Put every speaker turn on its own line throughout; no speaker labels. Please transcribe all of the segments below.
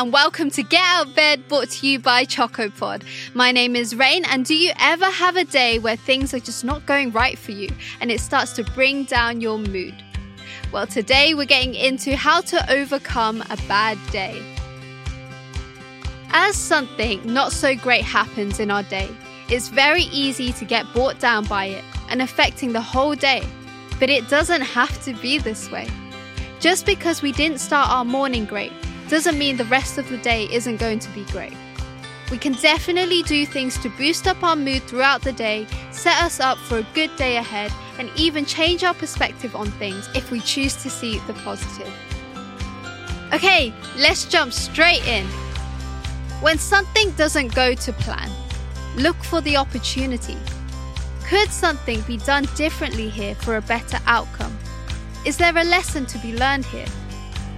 and welcome to Get Out Bed brought to you by CHXCO POD. My name is Rain, and do you ever have a day where things are just not going right for you and it starts to bring down your mood? Well, today we're getting into how to overcome a bad day. As something not so great happens in our day, it's very easy to get brought down by it and affecting the whole day. But it doesn't have to be this way. Just because we didn't start our morning great doesn't mean the rest of the day isn't going to be great. We can definitely do things to boost up our mood throughout the day, set us up for a good day ahead, and even change our perspective on things if we choose to see the positive. Okay, let's jump straight in. When something doesn't go to plan, look for the opportunity. Could something be done differently here for a better outcome? Is there a lesson to be learned here?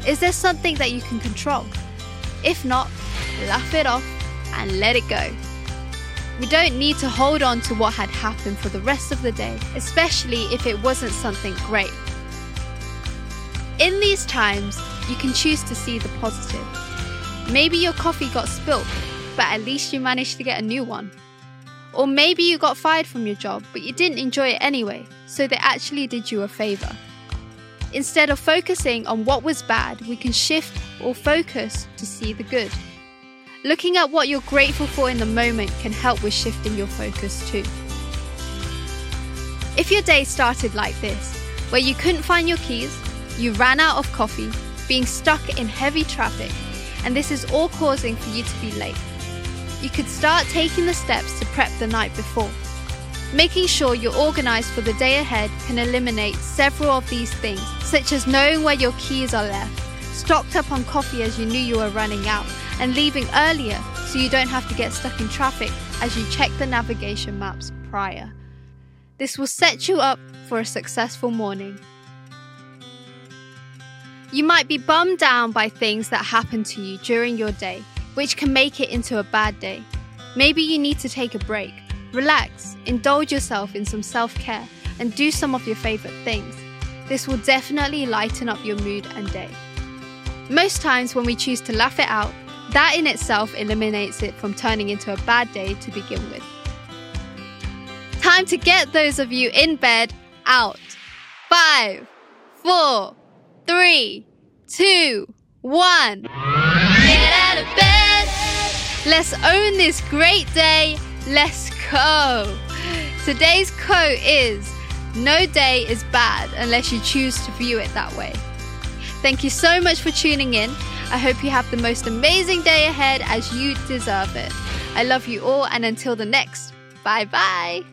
Is there something that you can control? If not, laugh it off and let it go. We don't need to hold on to what had happened for the rest of the day, especially if it wasn't something great. In these times, you can choose to see the positive. Maybe your coffee got spilt, but at least you managed to get a new one. Or maybe you got fired from your job, but you didn't enjoy it anyway, so they actually did you a favour. Instead of focusing on what was bad, we can shift or focus to see the good. Looking at what you're grateful for in the moment can help with shifting your focus too. If your day started like this, where you couldn't find your keys, you ran out of coffee, being stuck in heavy traffic, and this is all causing for you to be late, you could start taking the steps to prep the night before. Making sure you're organized for the day ahead can eliminate several of these things, such as knowing where your keys are left, stocked up on coffee as you knew you were running out, and leaving earlier so you don't have to get stuck in traffic as you check the navigation maps prior. This will set you up for a successful morning. You might be bummed down by things that happen to you during your day, which can make it into a bad day. Maybe you need to take a break Relax, indulge yourself in some self care, and do some of your favourite things. This will definitely lighten up your mood and day. Most times, when we choose to laugh it out, that in itself eliminates it from turning into a bad day to begin with. Time to get those of you in bed out. Five, four, three, two, one. Get out of bed. Let's own this great day. Let's go. Today's quote is No day is bad unless you choose to view it that way. Thank you so much for tuning in. I hope you have the most amazing day ahead as you deserve it. I love you all, and until the next, bye bye.